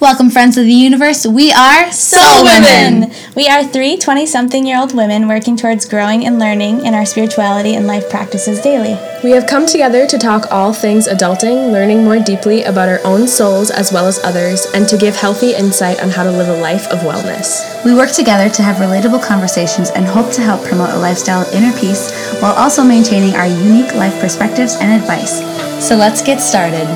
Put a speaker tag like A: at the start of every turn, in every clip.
A: Welcome, friends of the universe. We are Soul, Women.
B: We are three 20 something year old women working towards growing and learning in our spirituality and life practices daily.
C: We have come together to talk all things adulting, learning more deeply about our own souls as well as others, and to give healthy insight on how to live a life of wellness.
A: We work together to have relatable conversations and hope to help promote a lifestyle of inner peace while also maintaining our unique life perspectives and advice. So let's get started.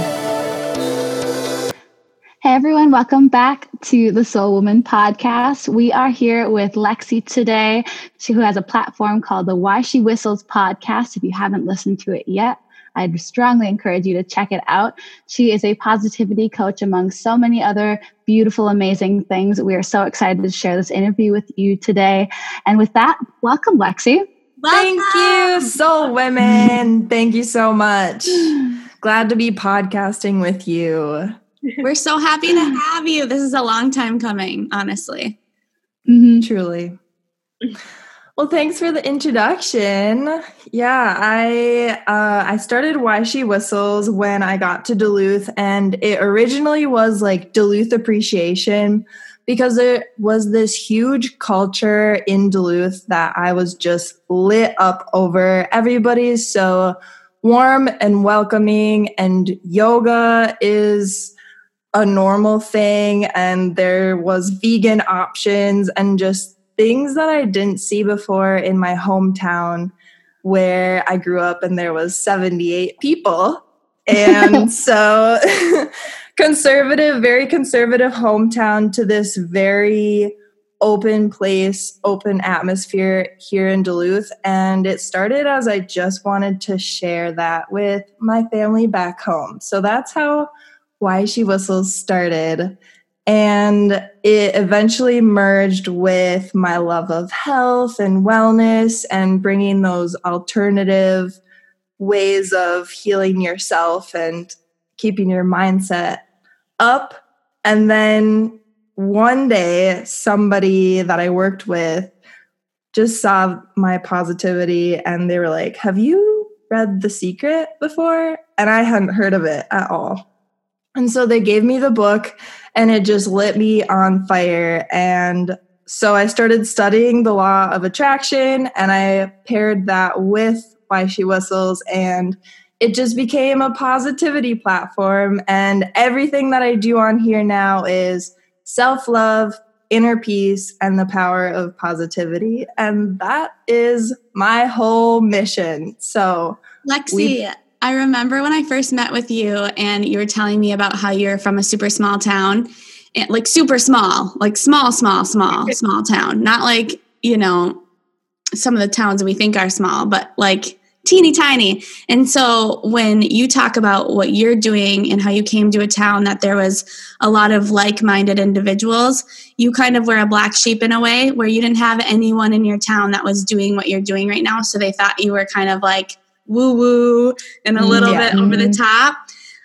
D: Hey everyone, welcome back to the Soul Woman podcast. We are here with Lexi today, she, who has a platform called the Why She Whistles podcast. If you haven't listened to it yet, I'd strongly encourage you to check it out. She is a positivity coach among so many other beautiful, amazing things. We are so excited to share this interview with you today. And with that, welcome, Lexi.
E: Welcome. Thank you, Soul Women. Thank you so much. Glad to be podcasting with you.
B: We're so happy to have you. This is a long time coming, honestly.
E: Mm-hmm. Truly. Well, thanks for the introduction. Yeah, I uh, I started Why She Whistles when I got to Duluth, and it originally was like Duluth appreciation because there was this huge culture in Duluth that I was just lit up over. Everybody's so warm and welcoming, and yoga is a normal thing and there was vegan options and just things that I didn't see before in my hometown where I grew up and there was 78 people. And so conservative, very conservative hometown to this very open place, open atmosphere here in Duluth. And it started as I just wanted to share that with my family back home. So that's how why She Whistles started. And it eventually merged with my love of health and wellness and bringing those alternative ways of healing yourself and keeping your mindset up. And then one day, somebody that I worked with just saw my positivity and they were like, Have you read The Secret before? And I hadn't heard of it at all. And so they gave me the book and it just lit me on fire. And so I started studying the law of attraction and I paired that with Why She Whistles and it just became a positivity platform. And everything that I do on here now is self love, inner peace, and the power of positivity. And that is my whole mission. So,
B: Lexi, we- I remember when I first met with you and you were telling me about how you're from a super small town, and like super small, like small, small, small, small town. Not like, you know, some of the towns we think are small, but like teeny tiny. And so when you talk about what you're doing and how you came to a town that there was a lot of like-minded individuals, you kind of were a black sheep in a way where you didn't have anyone in your town that was doing what you're doing right now. So they thought you were kind of like woo woo and a little yeah. bit over the mm-hmm. top.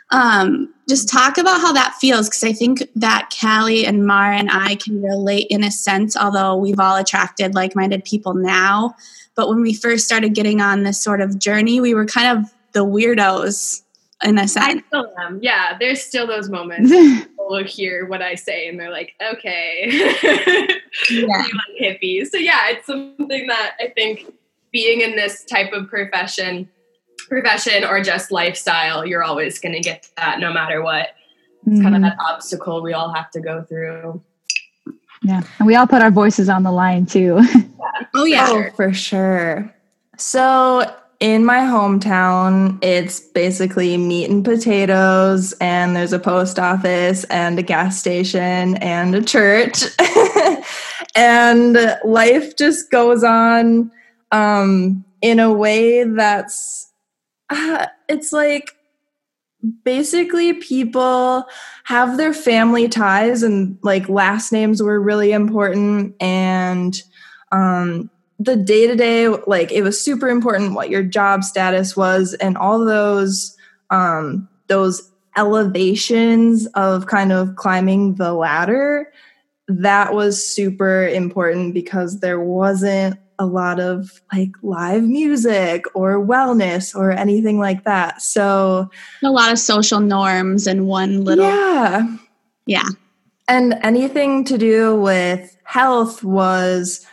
B: Um, just talk about how that feels because I think that Callie and Mara and I can relate in a sense, although we've all attracted like minded people now. But when we first started getting on this sort of journey, we were kind of the weirdos in a sense.
F: I still am. Yeah, there's still those moments. people hear what I say and they're like, okay. yeah. like hippies. So yeah, it's something that I think being in this type of profession profession or just lifestyle you're always going to get that no matter what it's mm-hmm. kind of that obstacle we all have to go through
D: yeah and we all put our voices on the line too
E: yeah. oh yeah oh, for sure so in my hometown, it's basically meat and potatoes, and there's a post office and a gas station and a church. and life just goes on um, in a way that's uh, it's like basically people have their family ties and like last names were really important and um, the day to day like it was super important what your job status was and all those um, those elevations of kind of climbing the ladder. That was super important because there wasn't a lot of like live music or wellness or anything like that. So
B: a lot of social norms and one little
E: Yeah.
B: Yeah.
E: And anything to do with health was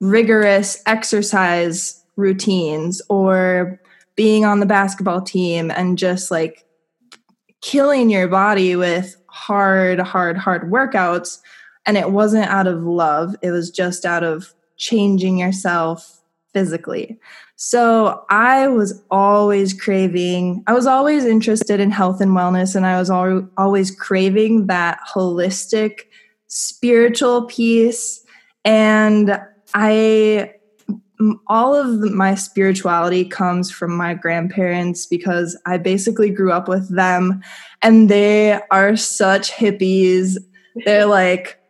E: rigorous exercise routines or being on the basketball team and just like killing your body with hard, hard, hard workouts. And it wasn't out of love, it was just out of changing yourself physically. So I was always craving, I was always interested in health and wellness, and I was al- always craving that holistic spiritual piece. And I, all of my spirituality comes from my grandparents because I basically grew up with them, and they are such hippies. They're like,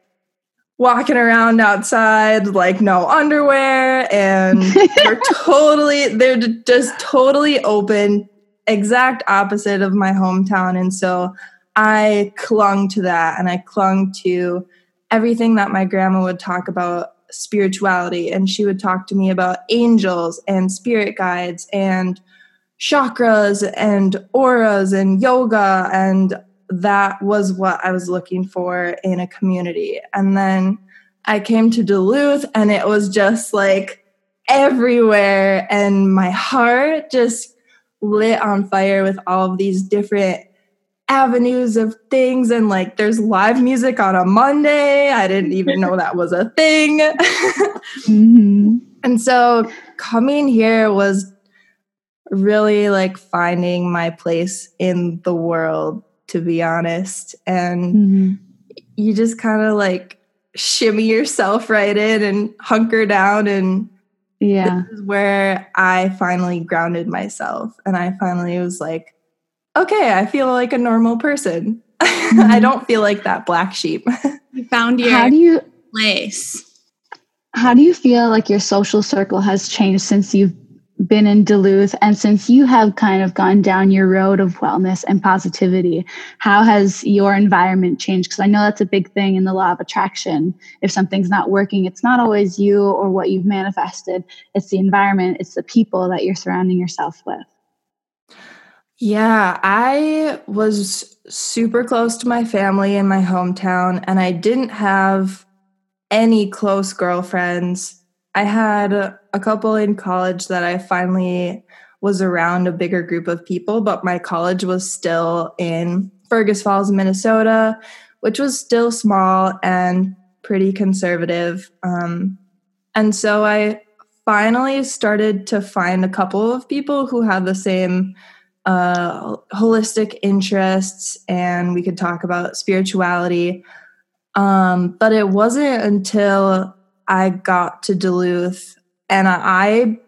E: walking around outside like no underwear and they're totally they're just totally open exact opposite of my hometown. And so i clung to that and i clung to everything that my grandma would talk about spirituality. And she would talk to me about angels and spirit guides and chakras and auras and yoga and that was what I was looking for in a community. And then I came to Duluth and it was just like everywhere. And my heart just lit on fire with all of these different avenues of things. And like there's live music on a Monday. I didn't even know that was a thing. mm-hmm. And so coming here was really like finding my place in the world to be honest. And mm-hmm. you just kind of like shimmy yourself right in and hunker down and
D: yeah
E: this is where i finally grounded myself and i finally was like okay i feel like a normal person mm-hmm. i don't feel like that black sheep
B: you found your
D: how do you
B: place
D: how do you feel like your social circle has changed since you've been in Duluth and since you have kind of gone down your road of wellness and positivity, how has your environment changed? Because I know that's a big thing in the law of attraction. If something's not working, it's not always you or what you've manifested, it's the environment, it's the people that you're surrounding yourself with.
E: Yeah, I was super close to my family in my hometown, and I didn't have any close girlfriends I had a couple in college that I finally was around a bigger group of people, but my college was still in Fergus Falls, Minnesota, which was still small and pretty conservative. Um, and so I finally started to find a couple of people who had the same uh, holistic interests, and we could talk about spirituality. Um, but it wasn't until I got to Duluth and I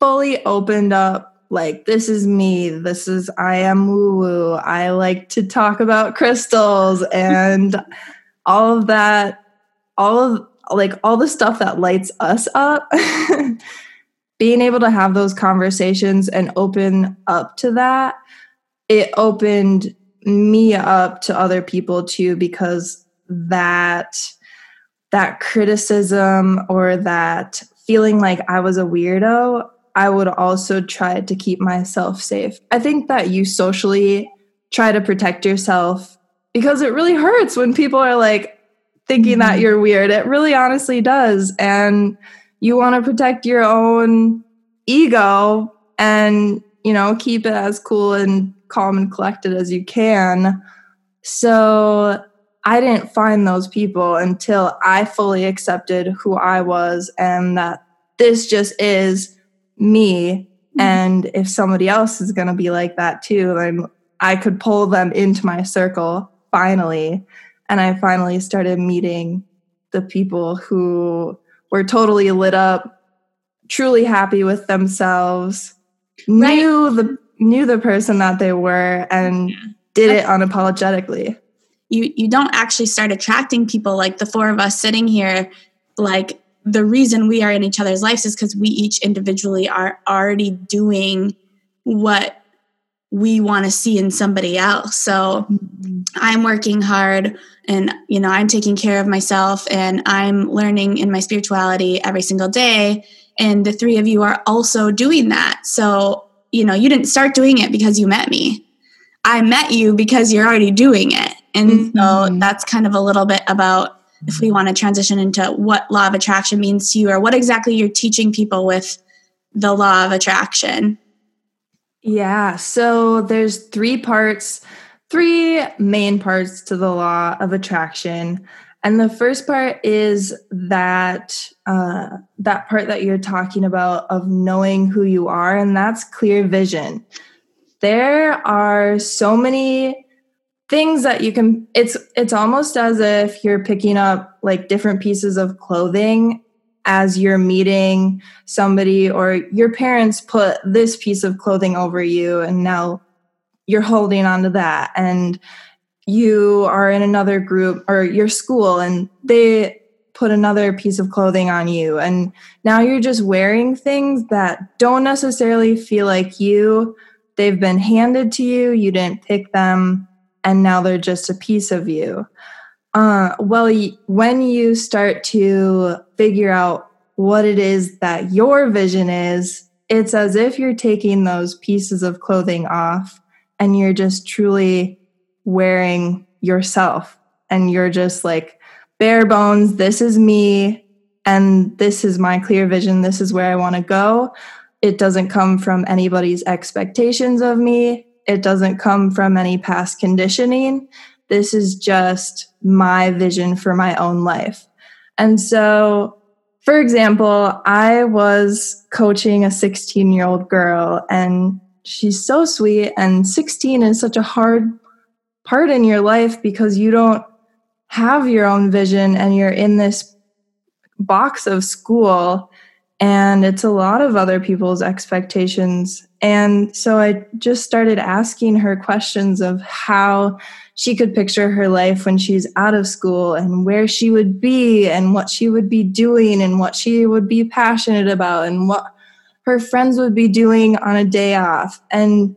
E: fully opened up like this is me this is i am woo woo i like to talk about crystals and all of that all of like all the stuff that lights us up. Being able to have those conversations and open up to that it opened me up to other people too because that that criticism or that feeling like I was a weirdo, I would also try to keep myself safe. I think that you socially try to protect yourself because it really hurts when people are like thinking that mm-hmm. you're weird. It really honestly does. And you want to protect your own ego and, you know, keep it as cool and calm and collected as you can. So I didn't find those people until I fully accepted who I was and that this just is me. Mm-hmm. And if somebody else is going to be like that too, then I could pull them into my circle finally. And I finally started meeting the people who were totally lit up, truly happy with themselves, right. knew the knew the person that they were and did it unapologetically
B: you you don't actually start attracting people like the four of us sitting here like the reason we are in each other's lives is because we each individually are already doing what we want to see in somebody else. So mm-hmm. i'm working hard and you know i'm taking care of myself and i'm learning in my spirituality every single day. And the three of you are also doing that. So you know you didn't start doing it because you met me. I met you because you're already doing it And mm-hmm. so that's kind of a little bit about if we want to transition into what law of attraction means to you or what exactly you're teaching people with the law of attraction.
E: Yeah, so there's three parts, three main parts to the law of attraction. And the first part is that uh, that part that you're talking about of knowing who you are, and that's clear vision. There are so many things that you can. It's it's almost as if you're picking up like different pieces of clothing as you're meeting somebody, or your parents put this piece of clothing over you, and now you're holding on to that, and you are in another group or your school and they put another piece of clothing on you and now you're just wearing things that don't necessarily feel like you they've been handed to you you didn't pick them and now they're just a piece of you. Uh, well when you start to figure out what it is that your vision is it's as if you're taking those pieces of clothing off and you're just truly wearing yourself. And you're just like bare bones this is me and this is my clear vision this is where i want to go. It doesn't come from anybody's expectations of me it doesn't come from any past conditioning this is just my vision for my own life and so for example i was coaching a 16 year old girl and she's so sweet and 16 is such a hard part in your life because you don't have your own vision and you're in this box of school and it's a lot of other people's expectations. And so I just started asking her questions of how she could picture her life when she's out of school and where she would be and what she would be doing and what she would be passionate about and what her friends would be doing on a day off. And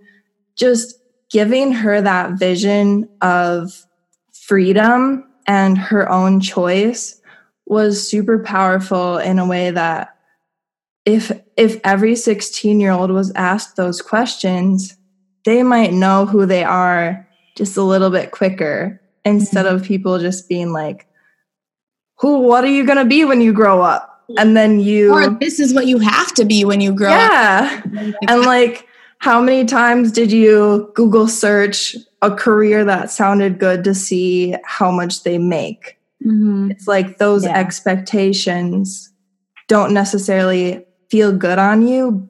E: just giving her that vision of freedom and her own choice was super powerful in a way that if if every 16 year old was asked those questions they might know who they are just a little bit quicker instead mm-hmm. of people just being like who what are you going to be when you grow up and then you
B: or this is what you have to be when you grow
E: yeah. up yeah and like how many times did you Google search a career that sounded good to see how much they make? Mm-hmm. It's like those yeah. expectations don't necessarily feel good on you,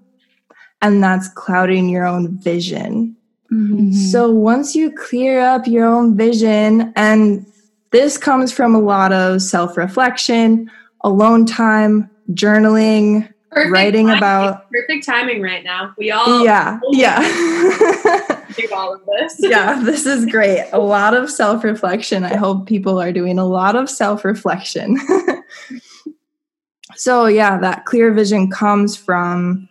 E: and that's clouding your own vision. Mm-hmm. So once you clear up your own vision, and this comes from a lot of self reflection, alone time, journaling, perfect writing
F: timing,
E: about
F: perfect timing right now. We all
E: yeah yeah
F: do all of this.
E: yeah, this is great. A lot of self reflection. I hope people are doing a lot of self reflection. so yeah, that clear vision comes from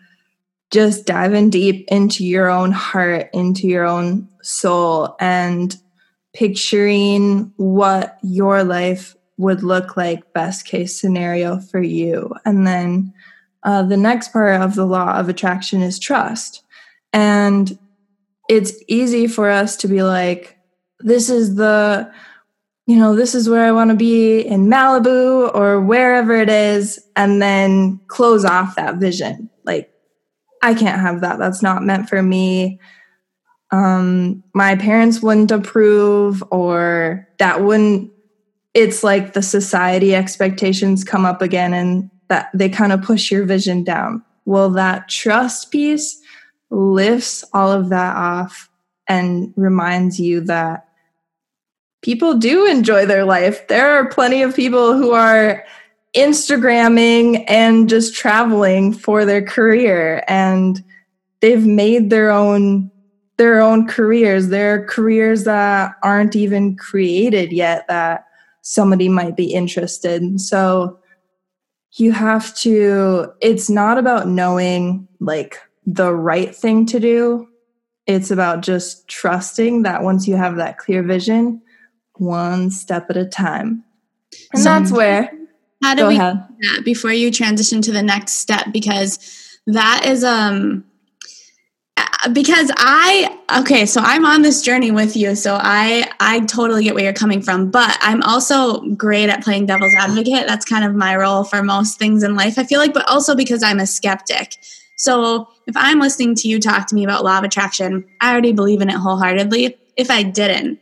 E: just diving deep into your own heart, into your own soul, and picturing what your life would look like best case scenario for you and then uh, the next part of the law of attraction is trust. And it's easy for us to be like, this is the, you know, this is where I want to be in Malibu or wherever it is, and then close off that vision. Like, I can't have that. That's not meant for me. Um, my parents wouldn't approve, or that wouldn't. It's like the society expectations come up again, and that they kind of push your vision down. Well, that trust piece lifts all of that off and reminds you that people do enjoy their life. There are plenty of people who are Instagramming and just traveling for their career and they've made their own their own careers. There are careers that aren't even created yet that somebody might be interested. So you have to it's not about knowing like the right thing to do it's about just trusting that once you have that clear vision one step at a time and so that's where
B: how do we ahead. that before you transition to the next step because that is um because I okay, so I'm on this journey with you, so I I totally get where you're coming from, but I'm also great at playing devil's advocate. That's kind of my role for most things in life. I feel like, but also because I'm a skeptic. So if I'm listening to you talk to me about law of attraction, I already believe in it wholeheartedly. If I didn't,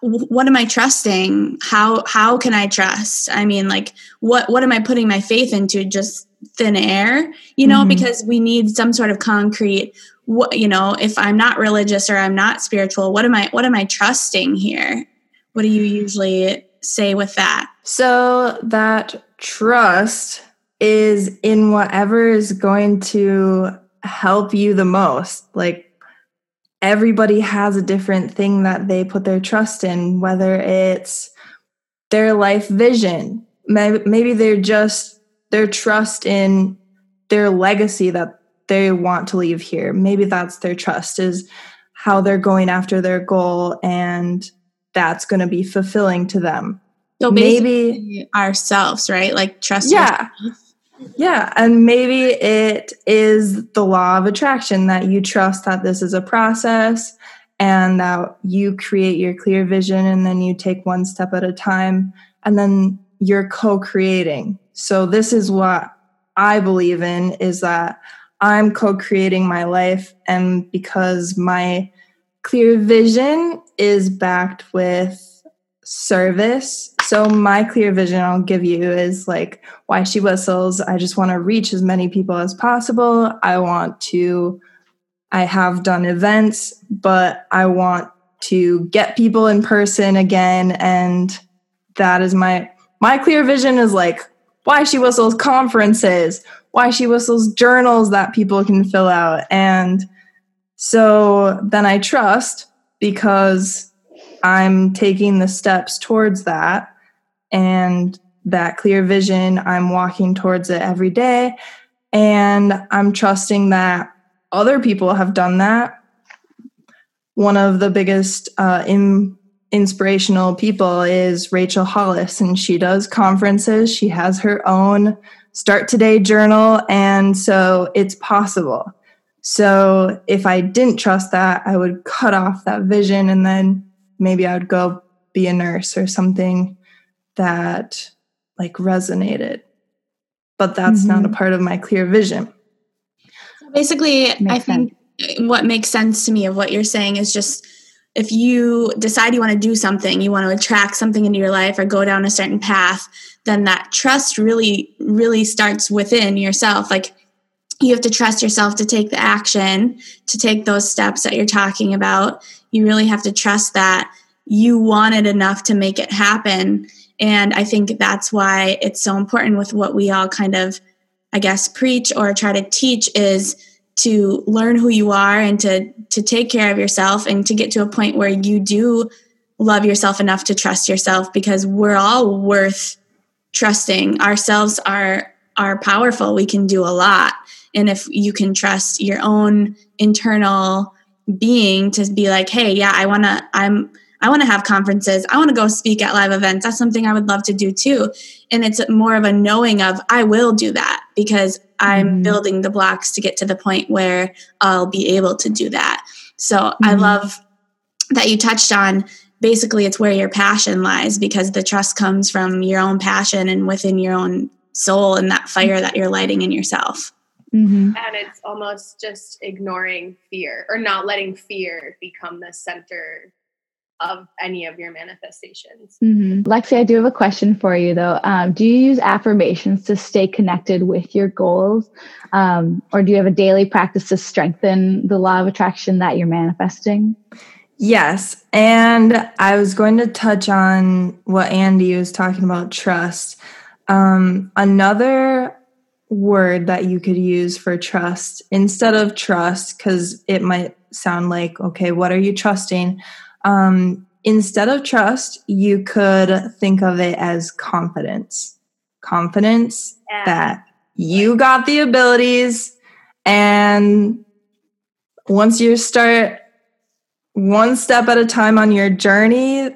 B: what am I trusting? How how can I trust? I mean, like what what am I putting my faith into? Just thin air, you know, mm-hmm. because we need some sort of concrete what you know, if I'm not religious or I'm not spiritual, what am I what am I trusting here? What do you usually say with that?
E: So that trust is in whatever is going to help you the most. Like everybody has a different thing that they put their trust in, whether it's their life vision, maybe they're just their trust in their legacy that they want to leave here. Maybe that's their trust is how they're going after their goal and that's going to be fulfilling to them.
B: So maybe ourselves, right? Like trust.
E: Yeah. Yourself. Yeah. And maybe it is the law of attraction that you trust that this is a process and that you create your clear vision and then you take one step at a time and then you're co-creating so this is what I believe in is that I'm co-creating my life and because my clear vision is backed with service. So my clear vision I'll give you is like why she whistles. I just want to reach as many people as possible. I want to I have done events, but I want to get people in person again and that is my my clear vision is like why she whistles conferences, why she whistles journals that people can fill out. And so then I trust because I'm taking the steps towards that and that clear vision, I'm walking towards it every day. And I'm trusting that other people have done that. One of the biggest uh, in inspirational people is Rachel Hollis, and she does conferences. She has her own Start Today journal, and so it's possible. So if I didn't trust that, I would cut off that vision and then maybe I would go be a nurse or something that like resonated. But that's mm-hmm. not a mm-hmm. part of my clear vision.
B: Basically, Makes I think sense. what makes sense to me of what you're saying is just if you decide you want to do something, you want to attract something into your life or go down a certain path, then that trust really, really starts within yourself. Like you have to trust yourself to take the action, to take those steps that you're talking about. You really have to trust that you want it enough to make it happen. And I think that's why it's so important with what we all kind of, I guess, preach or try to teach is to learn who you are and to to take care of yourself and to get to a point where you do love yourself enough to trust yourself because we're all worth trusting. Ourselves are are powerful. We can do a lot. And if you can trust your own internal being to be like hey yeah i want to i'm i want to have conferences i want to go speak at live events that's something i would love to do too and it's more of a knowing of i will do that because I'm mm building the blocks to get to the point where I'll be able to do that. So mm I love that you touched on basically it's where your passion lies because the trust comes from your own passion and within your own soul and that fire that you're lighting in yourself.
F: Mm-hmm. And it's almost just ignoring fear or not letting fear become the center of any of your manifestations.
D: Mm-hmm. Lexi, I do have a question for you though. Um, do you use affirmations to stay connected with your goals? Um, or do you have a daily practice to strengthen the law of attraction that you're manifesting?
E: Yes. And I was going to touch on what Andy was talking about trust. Um, another word that you could use for trust instead of trust, because it might sound like, okay, what are you trusting? Um, instead of trust, you could think of it as confidence. Confidence yeah. that you got the abilities, and once you start one step at a time on your journey,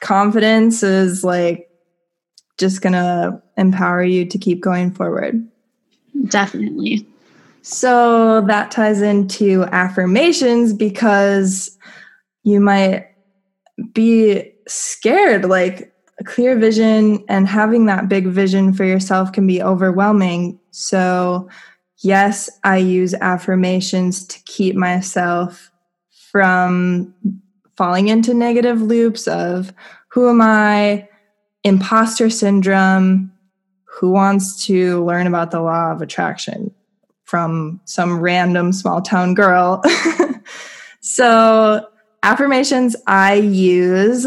E: confidence is like just gonna empower you to keep going forward.
B: Definitely.
E: So that ties into affirmations because you might be scared. Like a clear vision and having that big vision for yourself can be overwhelming. So, yes, I use affirmations to keep myself from falling into negative loops of who am I, imposter syndrome, who wants to learn about the law of attraction from some random small town girl. so, affirmations I use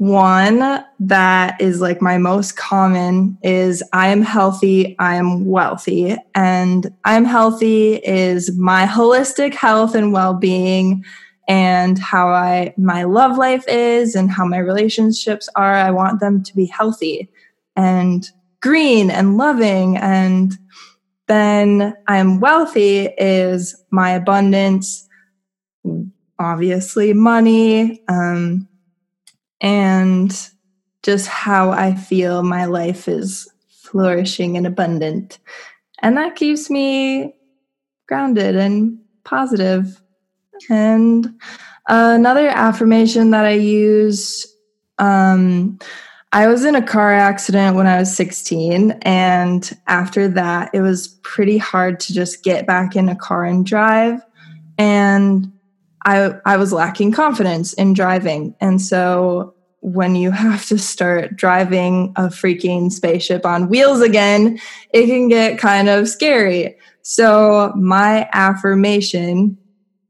E: one that is like my most common is I am healthy, I am wealthy. And I'm healthy is my holistic health and well-being and how I my love life is and how my relationships are. I want them to be healthy and green and loving and then I'm wealthy is my abundance obviously money um, and just how I feel my life is flourishing and abundant. And that keeps me grounded and positive. And another affirmation that I use um, I was in a car accident when I was 16. And after that, it was pretty hard to just get back in a car and drive. And I I was lacking confidence in driving. And so when you have to start driving a freaking spaceship on wheels again, it can get kind of scary. So my affirmation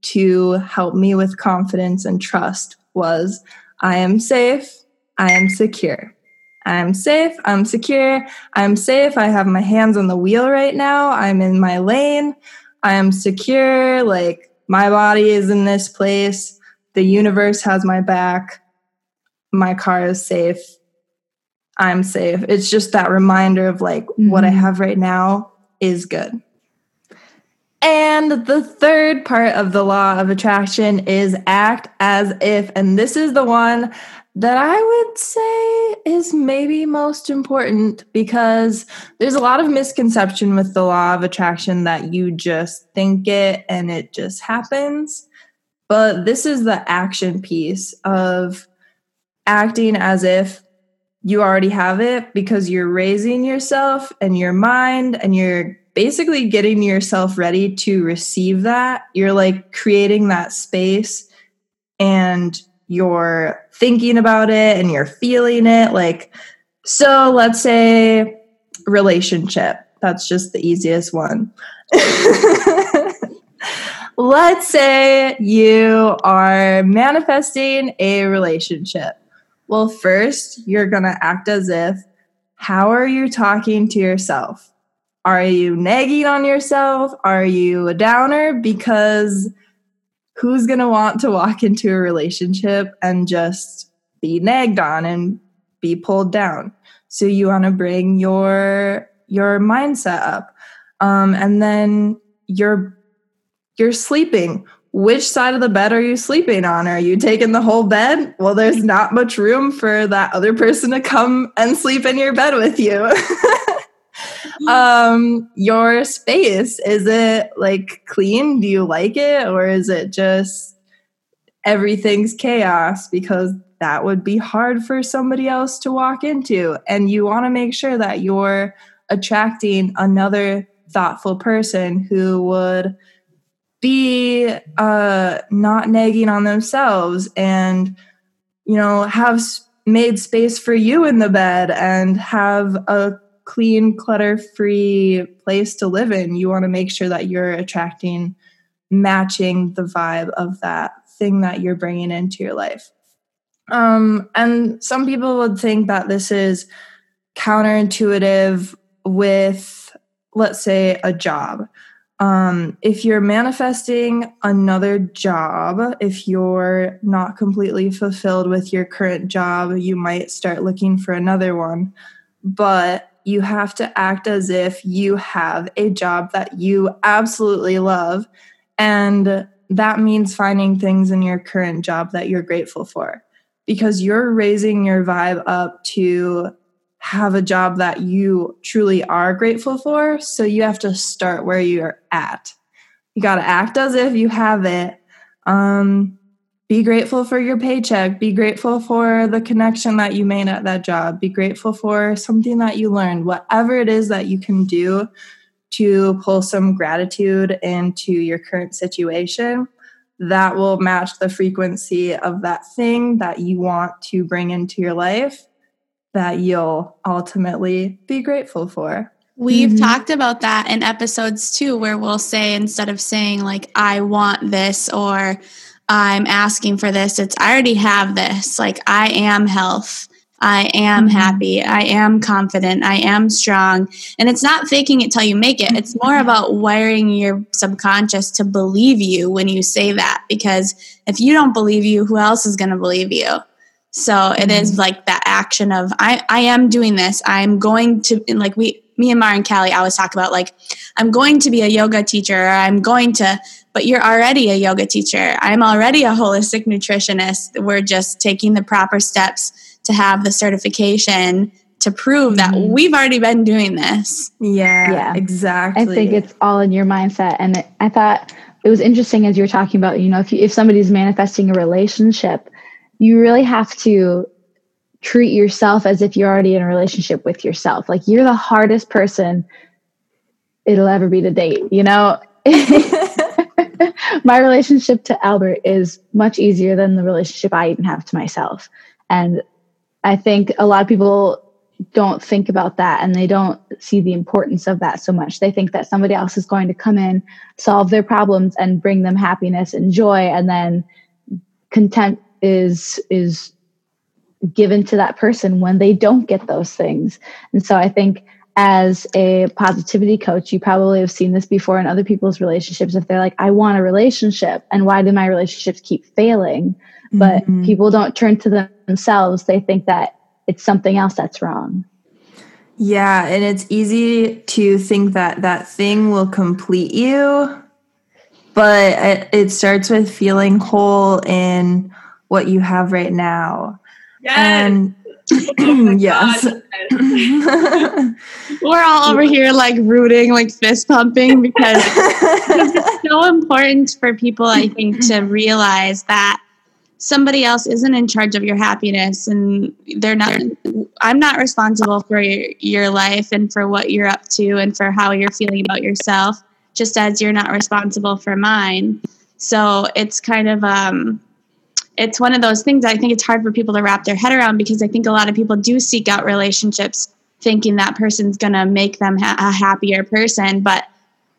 E: to help me with confidence and trust was I am safe, I am secure. I'm safe, I'm secure, I'm safe. I have my hands on the wheel right now. I'm in my lane. I am secure, like my body is in this place, the universe has my back, my car is safe, I'm safe. It's just that reminder of like mm-hmm. what I mm-hmm. have right now is good. And the third part of the law of attraction is act as if. And this is the one that I would say is maybe most important because there's a lot of misconception with the law of attraction that you just think it and it just happens. But this is the action piece of acting as if you already have it because you're raising yourself and your mind and you're basically getting yourself ready to receive that. You're like creating that space and you're thinking about it and you're feeling it. Like, so let's say relationship. That's just the easiest one. let's say you are manifesting a relationship. Well, first, you're going to act as if how are you talking to yourself? Are you nagging on yourself? Are you a downer? Because who's going to want to walk into a relationship and just be nagged on and be pulled down? So you want to bring your your mindset up. Um, and then you're you're sleeping. Which side of the bed are you sleeping on? Are you taking the whole bed? Well there's not much room for that other person to come and sleep in your bed with you um your space is it like clean? Do you like it or is it just everything's chaos because that would be hard for somebody else to walk into? And you want to make sure that you're attracting another thoughtful person who would be uh not nagging on themselves and you know have made space for you in the bed and have a clean, clutter free place to live in, you want to make sure that you're attracting, matching the vibe of that thing that you're bringing into your life. Um, and some people would think that this is counterintuitive with, let's say, a job. Um, if you're manifesting another job, if you're not completely fulfilled with your current job, you might start looking for another one. But you have to act as if you have a job that you absolutely love. And that means finding things in your current job that you're grateful for because you're raising your vibe up to have a job that you truly are grateful for. So you have to start where you're at. You got to act as if you have it. Um, be grateful for your paycheck. Be grateful for the connection that you made at that job. Be grateful for something that you learned. Whatever it is that you can do to pull some gratitude into your current situation, that will match the frequency of that thing that you want to bring into your life that you'll ultimately be grateful for.
B: We've mm-hmm. talked about that in episodes too, where we'll say instead of saying, like, I want this or I'm asking for this, it's I already have this. Like, I am health. I am mm-hmm. happy. I am confident. I am strong. And it's not faking it till you make it. It's more about wiring your subconscious to believe you when you say that. Because if you don't believe you, who else is going to believe you? So it is mm-hmm. like that action of I, I am doing this. I'm going to like we me and Mar and Callie always talk about like I'm going to be a yoga teacher. I'm going to but you're already a yoga teacher. I'm already a holistic nutritionist. We're just taking the proper steps to have the certification to prove that mm-hmm. we've already been doing this.
E: Yeah, yeah, exactly.
D: I think it's all in your mindset. And I thought it was interesting as you were talking about, you know, if you, if somebody's manifesting a relationship, you really have to treat yourself as if you're already in a relationship with yourself. Like you're the hardest person it'll ever be to date, you know? My relationship to Albert is much easier than the relationship I even have to myself. And I think a lot of people don't think about that and they don't see the importance of that so much. They think that somebody else is going to come in, solve their problems and bring them happiness and joy and then content is is given to that person when they don't get those things. And so I think as a positivity coach, you probably have seen this before in other people's relationships. If they're like, I want a relationship, and why do my relationships keep failing? But mm-hmm. people don't turn to themselves, they think that it's something else that's wrong.
E: Yeah, and it's easy to think that that thing will complete you, but it, it starts with feeling whole in what you have right now.
F: Yes. And
E: oh yes.
B: We're all over here like rooting, like fist pumping because, because it's so important for people, I think, to realize that somebody else isn't in charge of your happiness and they're not i'm not responsible for your, your life and for what you're up to and for how you're feeling about yourself just as you're not responsible for mine so it's kind of um it's one of those things I think it's hard for people to wrap their head around because I think a lot of people do seek out relationships thinking that person's going to make them ha- a happier person. But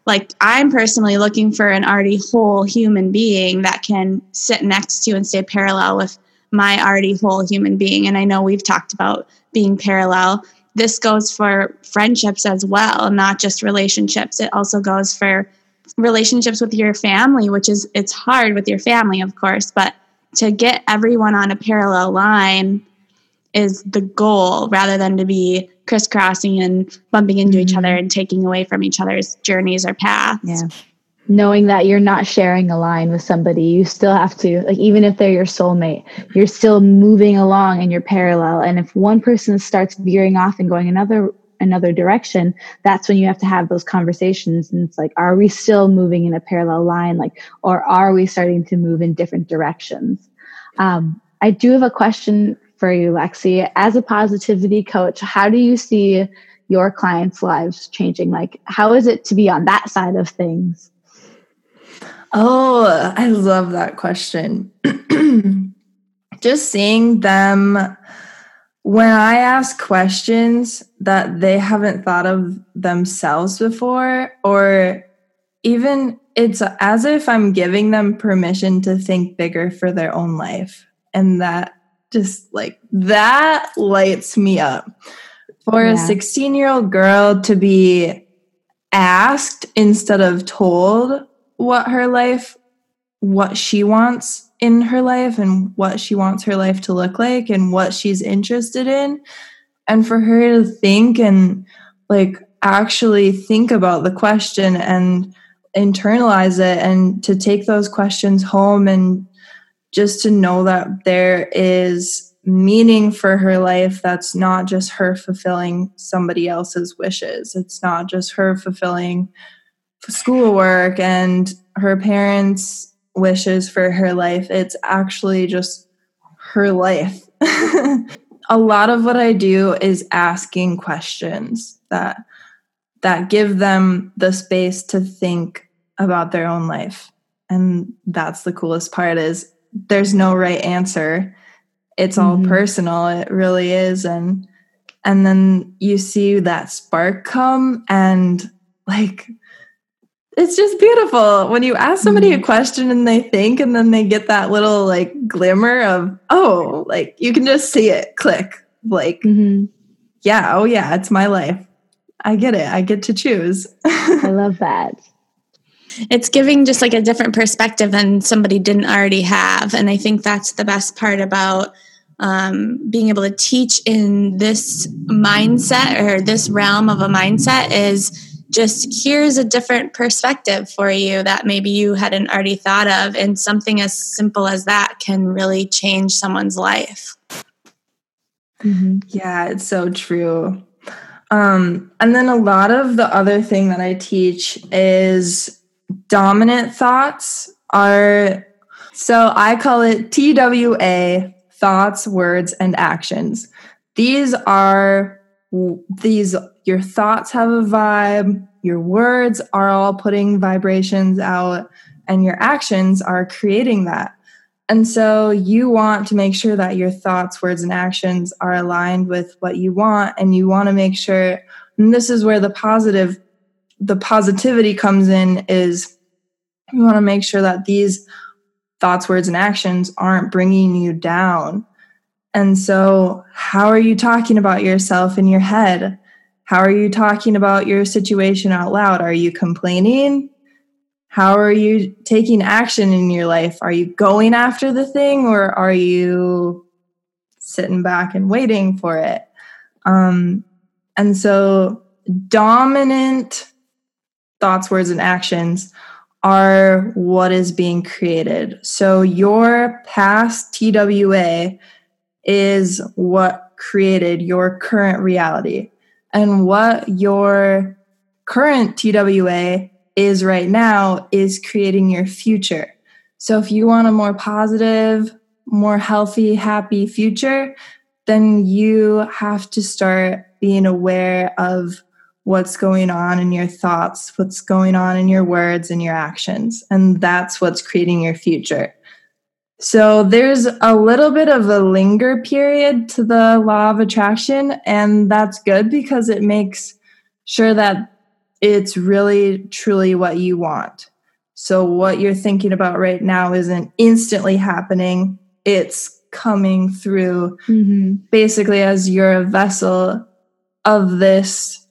B: like I'm personally looking for an already whole human being that can sit next to and stay parallel with my already whole human being. And I know we've talked about being parallel. This goes for friendships as well, not just relationships. It also goes for relationships with your family, which is it's hard with your family, of course, but to get everyone on a parallel line is the goal rather than to be crisscrossing and bumping into mm-hmm. each other and taking away from each other's journeys or paths.
D: Yeah. Knowing that you're not sharing a line with somebody, you still have to, like, even if they're your soulmate, you're still moving along and you're parallel. And if one person starts veering off and going another another direction, that's when you have to have those conversations. And it's like, are we still moving in a parallel line? Like, or are we starting to move in different directions? Um, I do have a question for you, Lexi. As a positivity coach, how do you see your clients' lives changing? Like, how is it to be on that side of things?
E: Oh, I love that question. Just seeing them when I ask questions that they haven't thought of themselves before, or even it's as if I'm giving them permission to think bigger for their own life. And that just like that lights me up. For yeah. a 16 year old girl to be asked instead of told what her life, what she wants in her life and what she wants her life to look like and what she's interested in and for her to think and like actually think about the question and internalize it and to take those questions home and just to know that there is meaning for her life that's not just her fulfilling somebody else's wishes. It's not just her fulfilling schoolwork and her parents' wishes for her life. It's actually just her life. a lot of what I do is asking questions that that give them the space to think about their own life. And that's the coolest part is there's no right answer. It's all mm-hmm. personal. It really is and and then you see that spark come and like it's just beautiful. When you ask somebody mm-hmm. a question and they think and then they get that little like glimmer of oh like you can just see it click. Like mm-hmm. yeah oh yeah it's my life. I get it. I get to choose.
D: I love that.
B: It's giving just like a different perspective than somebody didn't already have and i think that's the best part about um, being able to teach in this mindset or this realm of a mindset is just here's a different perspective for you that maybe you hadn't already thought of. And something as simple as that can really change someone's life.
E: Mm-hmm. Yeah, it's so true. Um, and then a lot of the other thing that I teach is dominant thoughts are so I call it TWA thoughts, words, and actions. These are these your thoughts have a vibe, your words are all putting vibrations out, and your actions are creating that. And so you want to make sure that your thoughts, words, and actions are aligned with what you want, and you want to make sure, and this is where the positive, the positivity comes in, is you want to make sure that these thoughts, words, and actions aren't bringing you down. And so, how are you talking about yourself in your head? How are you talking about your situation out loud? Are you complaining? How are you taking action in your life? Are you going after the thing or are you sitting back and waiting for it? Um, and so, dominant thoughts, words, and actions are what is being created. So, your past TWA is what created your current reality and what your current TWA is right now is creating your future. So if you want a more positive, more healthy, happy future, then you have to start being aware of what's going on in your thoughts, what's going on in your words and your actions. And that's what's creating your future. So there's a little bit of a linger period to the law of attraction, and that's good because it makes sure that it's really truly what you want. So what you're thinking about right now isn't instantly happening, it's coming through mm-hmm. basically as you're a vessel of this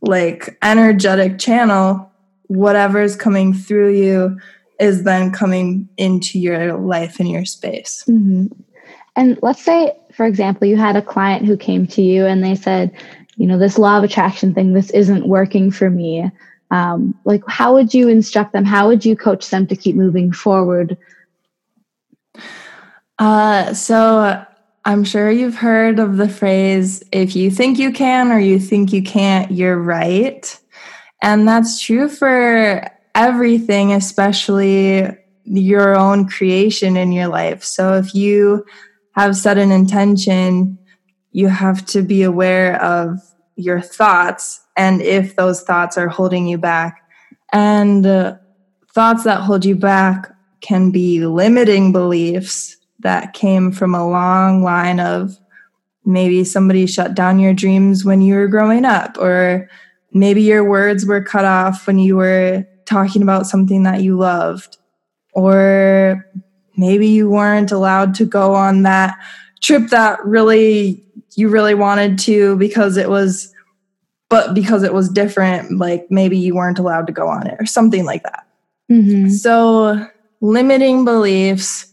E: like energetic channel, whatever's coming through you is then coming into your life and your space.
D: Mm-hmm. And let's say, for example, you had a client who came to you and they said, you know, this law of attraction thing, this isn't working for me. Um, like, how would you instruct them? How would you coach them to keep moving forward?
E: Uh, so I'm sure you've heard of the phrase, if you think you can or you think you can't, you're right. And that's true for everything, especially your own creation in your life. So if you have set an intention, you have to be aware of your thoughts and if those thoughts are holding you back. And uh, thoughts that hold you back can be limiting beliefs that came from a long line of maybe somebody shut down your dreams when you were growing up, or maybe your words were cut off when you were talking about something that you loved, or maybe you weren't allowed to go on that trip that really you really wanted to because it was but because it was different like maybe you weren't allowed to go on it or something like that mm-hmm. so limiting beliefs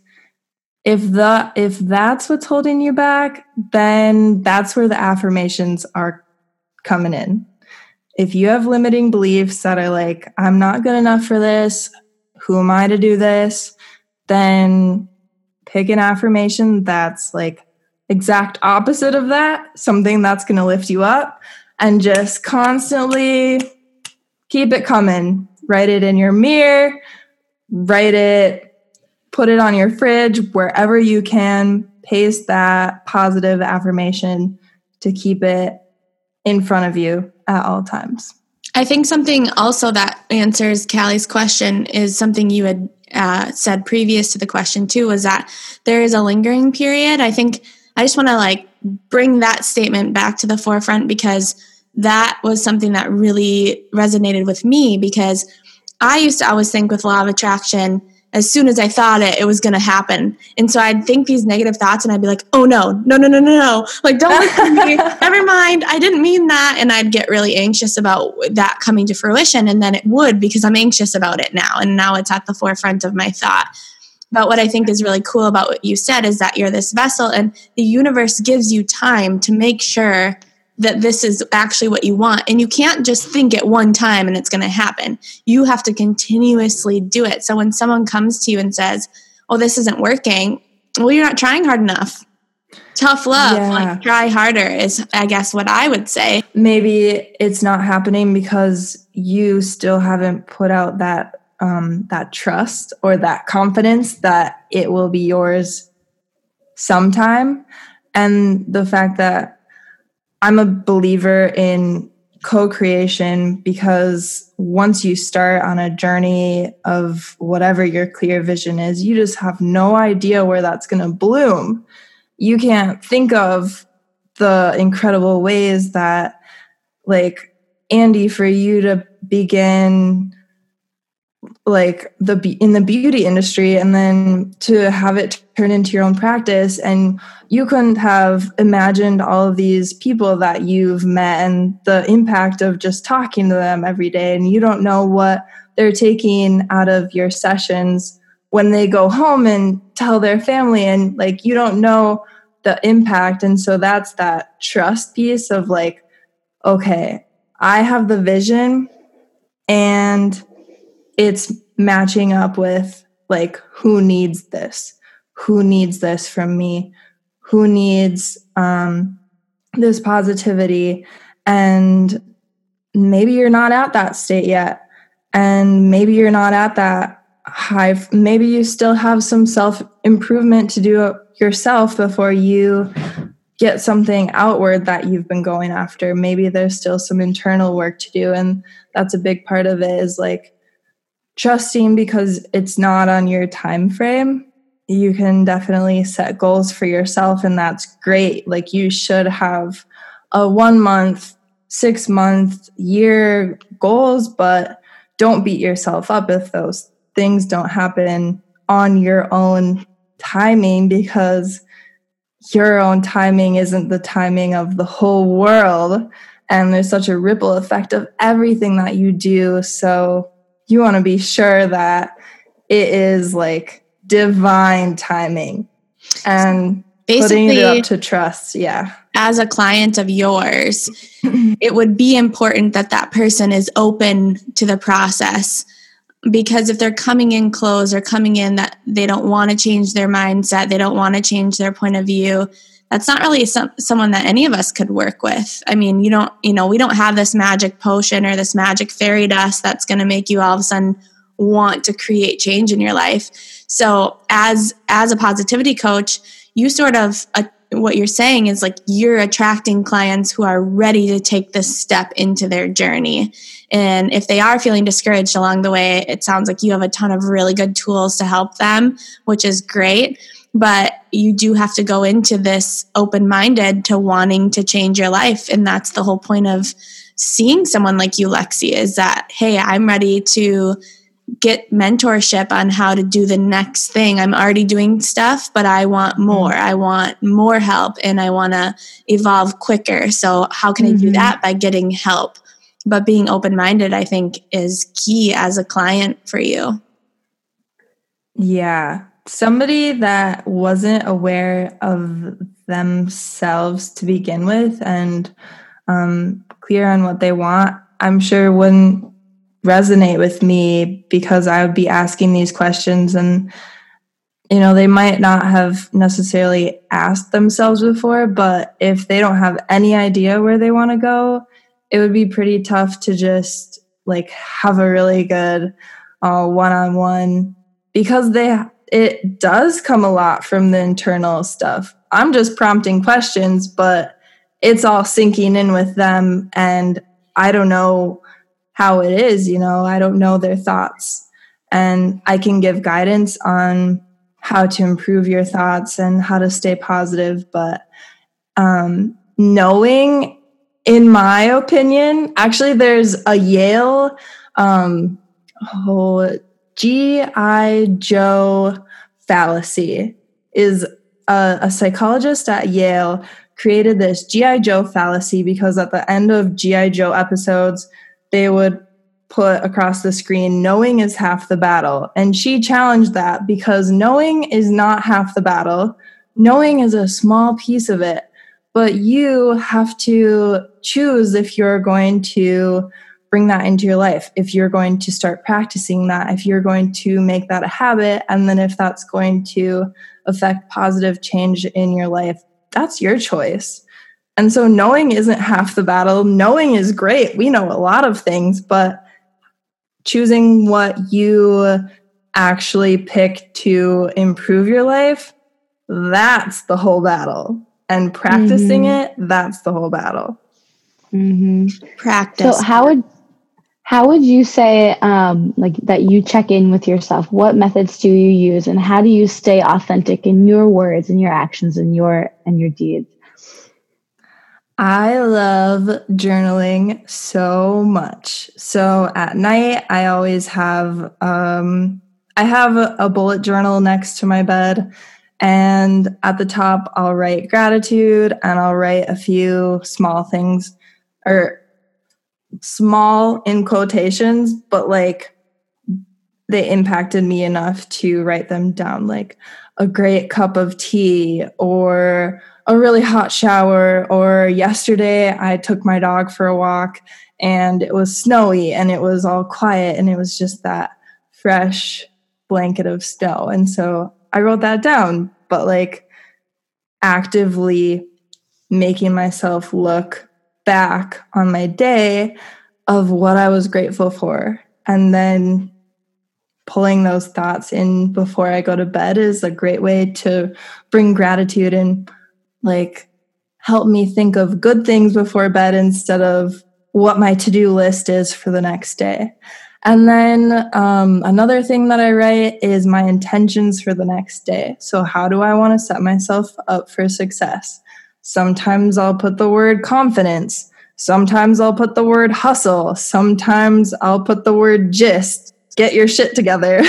E: if the if that's what's holding you back then that's where the affirmations are coming in if you have limiting beliefs that are like, I'm not good enough for this, who am I to do this? Then pick an affirmation that's like exact opposite of that, something that's going to lift you up, and just constantly keep it coming. Write it in your mirror, write it, put it on your fridge, wherever you can. Paste that positive affirmation to keep it in front of you at all times.
B: I think something also that answers Callie's question is something you had uh, said previous to the question too was that there is a lingering period. I think I just want to like bring that statement back to the forefront because that was something that really resonated with me because I used to always think with law of attraction as soon as I thought it, it was going to happen. And so I'd think these negative thoughts and I'd be like, oh no, no, no, no, no, no. Like, don't listen to me. Never mind. I didn't mean that. And I'd get really anxious about that coming to fruition. And then it would because I'm anxious about it now. And now it's at the forefront of my thought. But what I think is really cool about what you said is that you're this vessel and the universe gives you time to make sure that this is actually what you want. And you can't just think it one time and it's going to happen. You have to continuously do it. So when someone comes to you and says, Oh, this isn't working, well, you're not trying hard enough. Tough love, yeah. like try harder is, I guess, what I would say.
E: Maybe it's not happening because you still haven't put out that um, that trust or that confidence that it will be yours sometime, and the fact that I'm a believer in co creation because once you start on a journey of whatever your clear vision is, you just have no idea where that's going to bloom. You can't think of the incredible ways that, like, Andy, for you to begin like the in the beauty industry and then to have it turn into your own practice and you couldn't have imagined all of these people that you've met and the impact of just talking to them every day and you don't know what they're taking out of your sessions when they go home and tell their family and like you don't know the impact and so that's that trust piece of like okay i have the vision and it's matching up with like who needs this? Who needs this from me? Who needs um, this positivity? And maybe you're not at that state yet. And maybe you're not at that high maybe you still have some self improvement to do yourself before you get something outward that you've been going after. Maybe there's still some internal work to do and that's a big part of it is like trusting because it's not on your time frame you can definitely set goals for yourself and that's great. Like you should have a one month six month year goals but don't beat yourself up if those things don't happen on your own timing because your own timing isn't the timing of the whole world and there's such a ripple effect of everything that you do. So you want to be sure that it is like divine timing and Basically, putting it up to trust. Yeah.
B: As a client of yours, it would be important that that person is open to the process because if they're coming in closed or coming in that they don't want to change their mindset, they don't want to change their point of view, that's not really some, someone that any of us could work with. I mean, you don't, you know, we don't have this magic potion or this magic fairy dust that's going to make you all of a sudden want to create change in your life. So, as as a positivity coach, you sort of uh, what you're saying is like you're attracting clients who are ready to take this step into their journey. And if they are feeling discouraged along the way, it sounds like you have a ton of really good tools to help them, which is great but you do have to go into this open minded to wanting to change your life. And that's the whole point of seeing someone like you, Lexi, is that, hey, I'm ready to get mentorship on how to do the next thing. I'm already doing stuff, but I want mm-hmm. more. I want more help and I want to evolve quicker. So, how can mm-hmm. I do mm-hmm. that? By getting help. But being open minded, I think, is key as a client for you.
E: Yeah somebody that wasn't aware of themselves to begin with and um, clear on what they want, I'm sure wouldn't resonate with me because I would be asking these questions and you know, they might not have necessarily asked themselves before, but if they don't have any idea where they want to go, it would be pretty tough to just like have a really good uh, one-on-one because they it does come a lot from the internal stuff. I'm just prompting questions, but it's all sinking in with them and I don't know how it is, you know, I don't know their thoughts. And I can give guidance on how to improve your thoughts and how to stay positive, but um, knowing in my opinion, actually there's a Yale um, oh, G.I. Joe fallacy is a, a psychologist at Yale created this G.I. Joe fallacy because at the end of G.I. Joe episodes, they would put across the screen, knowing is half the battle. And she challenged that because knowing is not half the battle, knowing is a small piece of it. But you have to choose if you're going to bring that into your life, if you're going to start practicing that, if you're going to make that a habit, and then if that's going to affect positive change in your life, that's your choice. And so knowing isn't half the battle. Knowing is great. We know a lot of things, but choosing what you actually pick to improve your life, that's the whole battle. And practicing mm-hmm. it, that's the whole battle.
D: Mm-hmm.
B: Practice.
D: So how would how would you say um, like that you check in with yourself? What methods do you use, and how do you stay authentic in your words and your actions and your and your deeds?
E: I love journaling so much. So at night, I always have um, I have a bullet journal next to my bed, and at the top, I'll write gratitude and I'll write a few small things or small in quotations, but like they impacted me enough to write them down, like a great cup of tea or a really hot shower. Or yesterday, I took my dog for a walk and it was snowy and it was all quiet and it was just that fresh blanket of snow. And so I wrote that down, but like actively making myself look back on my day of what I was grateful for. And then pulling those thoughts in before I go to bed is a great way to bring gratitude and like help me think of good things before bed instead of what my to do list is for the next day. And then um, another thing that I write is my intentions for the next day. So, how do I want to set myself up for success? Sometimes I'll put the word confidence. Sometimes I'll put the word hustle. Sometimes I'll put the word gist. Get your shit together.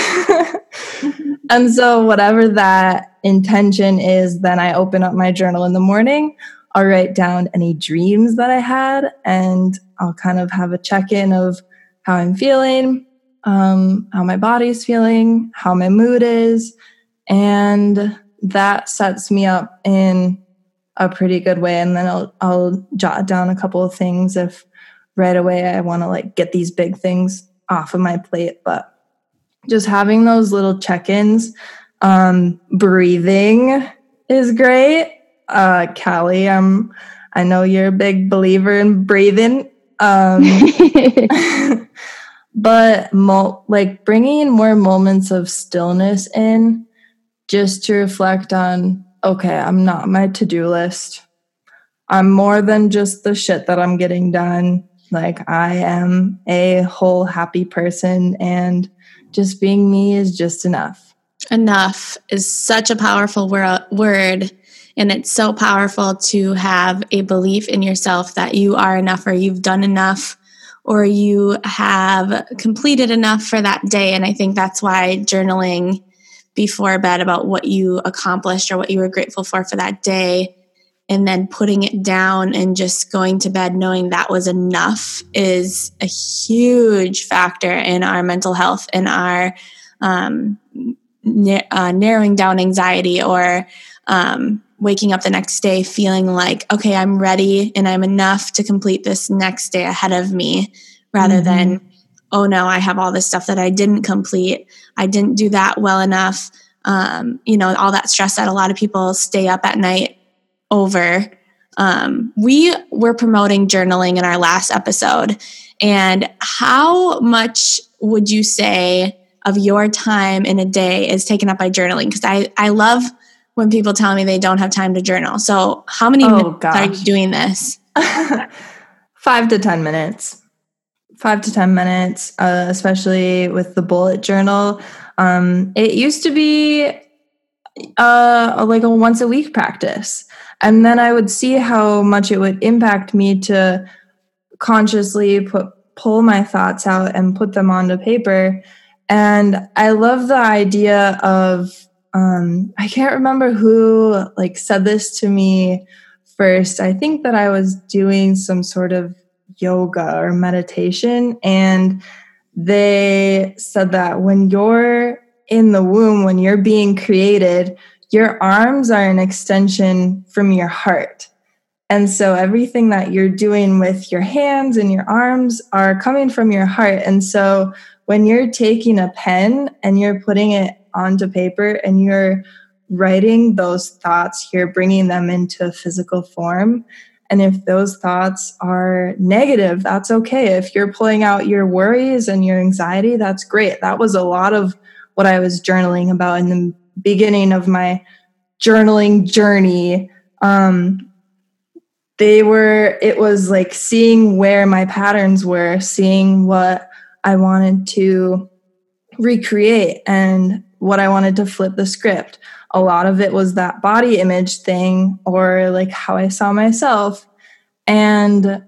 E: and so, whatever that intention is, then I open up my journal in the morning. I'll write down any dreams that I had, and I'll kind of have a check in of how I'm feeling, um, how my body's feeling, how my mood is. And that sets me up in a pretty good way and then I'll I'll jot down a couple of things if right away I want to like get these big things off of my plate but just having those little check-ins um breathing is great. Uh Callie I'm I know you're a big believer in breathing um but mo- like bringing more moments of stillness in just to reflect on okay, I'm not my to do list. I'm more than just the shit that I'm getting done. Like, I am a whole happy person, and just being me is just enough.
B: Enough is such a powerful wor- word. And it's so powerful to have a belief in yourself that you are enough or you've done enough or you have completed enough for that day. And I think that's why journaling before bed about what you accomplished or what you were grateful for for that day and then putting it down and just going to bed knowing that was enough is a huge factor in our mental health and our um, na- uh, narrowing down anxiety or um, waking up the next day feeling like okay i'm ready and i'm enough to complete this next day ahead of me rather mm-hmm. than oh no, I have all this stuff that I didn't complete. I didn't do that well enough. um, you know, all that stress that a lot of people stay up at night over. Um, we were promoting journaling in our last episode. And how much would you say of your time in a day is taken up by journaling? Because I, I love when people tell me they don't have time to journal. So, how many oh, minutes gosh. are you doing this?
E: Five to 10 minutes. Five to 10 minutes, uh, especially with the bullet journal. Um, it used to be uh, like a once a week practice. And then I would see how much it would impact me to consciously put pull my thoughts out and put them onto paper. And I love the idea of um, I can't remember who like said this to me first. I think that I was doing some sort of yoga or meditation, and they said that when you're in the womb, when you're being created, your arms are an extension from your heart. And so everything that you're doing with your hands and your arms are coming from your heart. And so when you're taking a pen and you're putting it onto paper and you're writing those thoughts, you're bringing them into physical form. And if those thoughts are negative, that's okay. If you're pulling out your worries and your anxiety, that's great. That was a lot of what I was journaling about in the beginning of my journaling journey. Um, they were, it was like seeing where my patterns were, seeing what I wanted to recreate and what I wanted to flip the script. A lot of it was that body image thing or like how I saw myself. And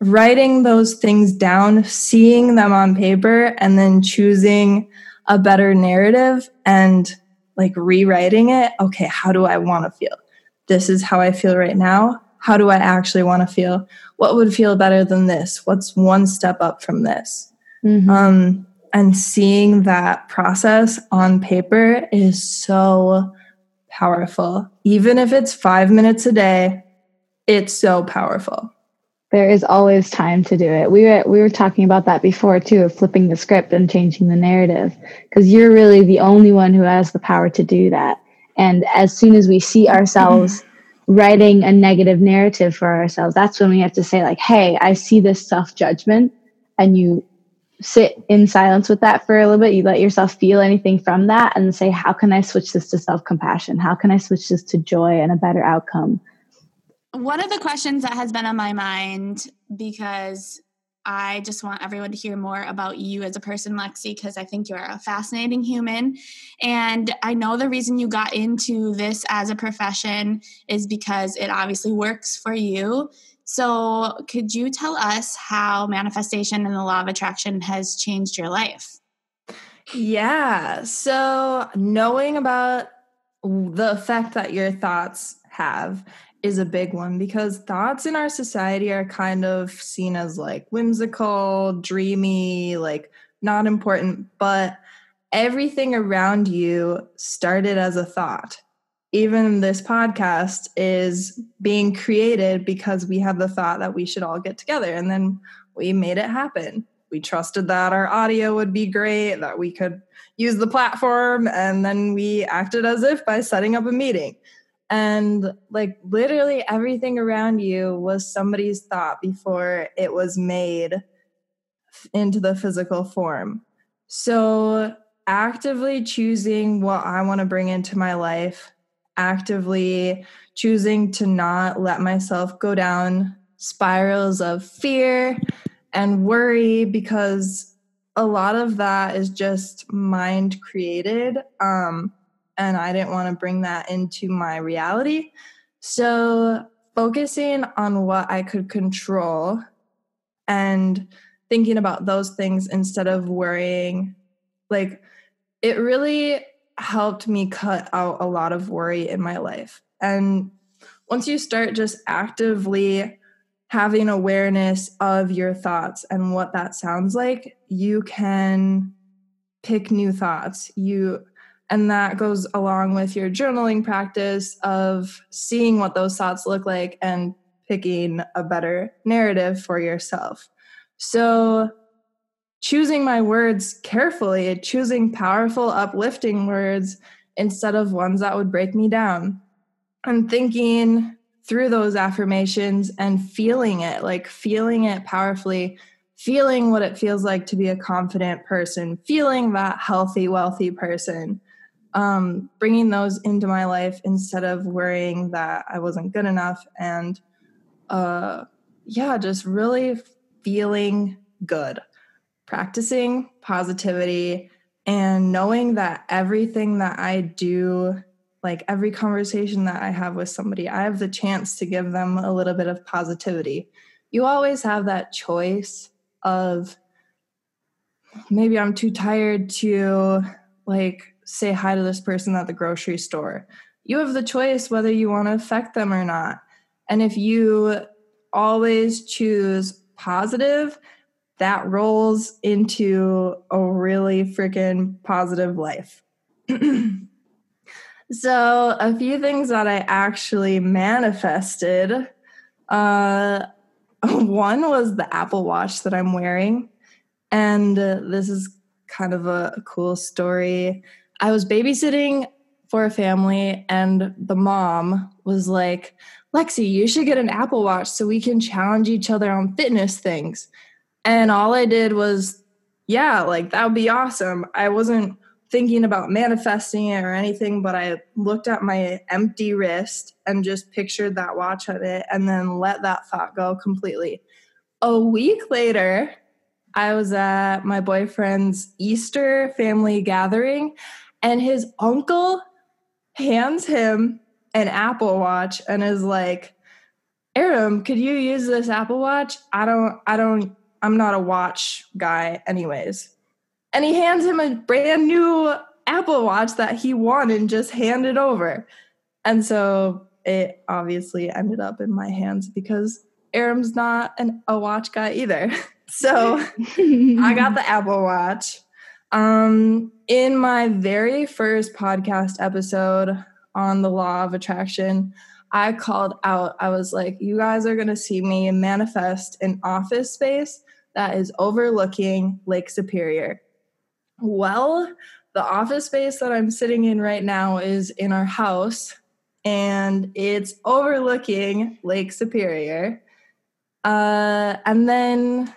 E: writing those things down, seeing them on paper, and then choosing a better narrative and like rewriting it. Okay, how do I want to feel? This is how I feel right now. How do I actually want to feel? What would feel better than this? What's one step up from this? Mm-hmm. Um, and seeing that process on paper is so powerful. Even if it's five minutes a day, it's so powerful.
D: There is always time to do it. We were we were talking about that before too, of flipping the script and changing the narrative, because you're really the only one who has the power to do that. And as soon as we see ourselves writing a negative narrative for ourselves, that's when we have to say like, "Hey, I see this self judgment," and you sit in silence with that for a little bit. You let yourself feel anything from that and say, how can I switch this to self compassion? How can I switch this to joy and a better outcome?
B: One of the questions that has been on my mind because I just want everyone to hear more about you as a person, Lexi, because I think you're a fascinating human. And I know the reason you got into this as a profession is because it obviously works for you. So, could you tell us how manifestation and the law of attraction has changed your life?
E: Yeah. So, knowing about the effect that your thoughts have is a big one because thoughts in our society are kind of seen as like whimsical, dreamy, like not important, but everything around you started as a thought even this podcast is being created because we had the thought that we should all get together and then we made it happen. We trusted that our audio would be great, that we could use the platform, and then we acted as if by setting up a meeting. And like literally everything around you was somebody's thought before it was made into the physical form. So, actively choosing what I want to bring into my life actively choosing to not let myself go down spirals of fear and worry because a lot of that is just mind created um, and i didn't want to bring that into my reality. So focusing on what i could control and thinking about those things instead of worrying like it really helped me cut out a lot of worry in my life. And once you start just actively having awareness of your thoughts and what that sounds like, you can pick new thoughts. You and that goes along with your journaling practice of seeing what those thoughts look like and picking a better narrative for yourself. So choosing my words carefully, choosing powerful, uplifting words instead of ones that would break me down. And thinking through those affirmations and feeling it, like feeling it powerfully, feeling what it feels like to be a confident person, feeling that healthy, wealthy person, um, bringing those into my life instead of worrying that I wasn't good enough. And uh, yeah, just really feeling good, practicing positivity, and knowing that everything that I do like every conversation that I have with somebody, I have the chance to give them a little bit of positivity. You always have that choice of maybe I'm too tired to like say hi to this person at the grocery store. You have the choice whether you want to affect them or not. And if you always choose positive, that rolls into a really freaking positive life. so, a few things that I actually manifested. Uh, one was the Apple Watch that I'm wearing. And uh, this is kind of a, a cool story. I was babysitting for a family, and the mom was like, Lexi, you should get an Apple Watch so we can challenge each other on fitness things. And all I did was, yeah, like that would be awesome. I wasn't thinking about manifesting it or anything, but I looked at my empty wrist and just pictured that watch on it and then let that thought go completely. A week later, I was at my boyfriend's Easter family gathering, and his uncle hands him an Apple Watch and is like, Aram, could you use this Apple Watch? I don't, I don't, I'm not a watch guy, anyways and he hands him a brand new Apple Watch that he won and just handed over. And so it obviously ended up in my hands because Aram's not an, a watch guy either. So I got the Apple Watch. Um, in my very first podcast episode on the law of attraction, I called out, I was like, you guys are going to see me manifest an office space that is overlooking Lake Superior. Well, the office space that I'm sitting in right now is in our house and it's overlooking Lake Superior. Uh, and then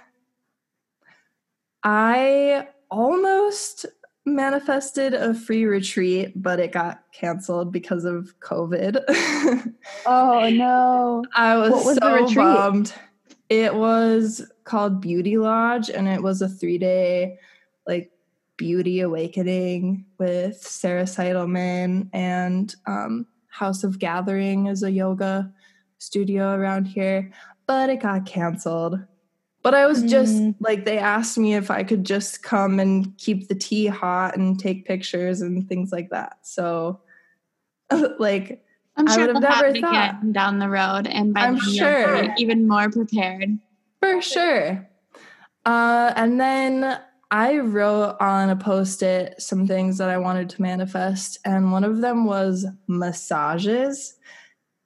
E: I almost manifested a free retreat, but it got canceled because of COVID.
D: oh no.
E: I was, was so bummed. It was called Beauty Lodge and it was a three day like Beauty Awakening with Sarah Seidelman and um, House of Gathering is a yoga studio around here, but it got canceled. But I was just mm. like, they asked me if I could just come and keep the tea hot and take pictures and things like that. So, like,
B: I'm sure I would have never thought down the road, and by
E: I'm sure
B: even more prepared.
E: For sure. Uh, and then I wrote on a post it some things that I wanted to manifest, and one of them was massages.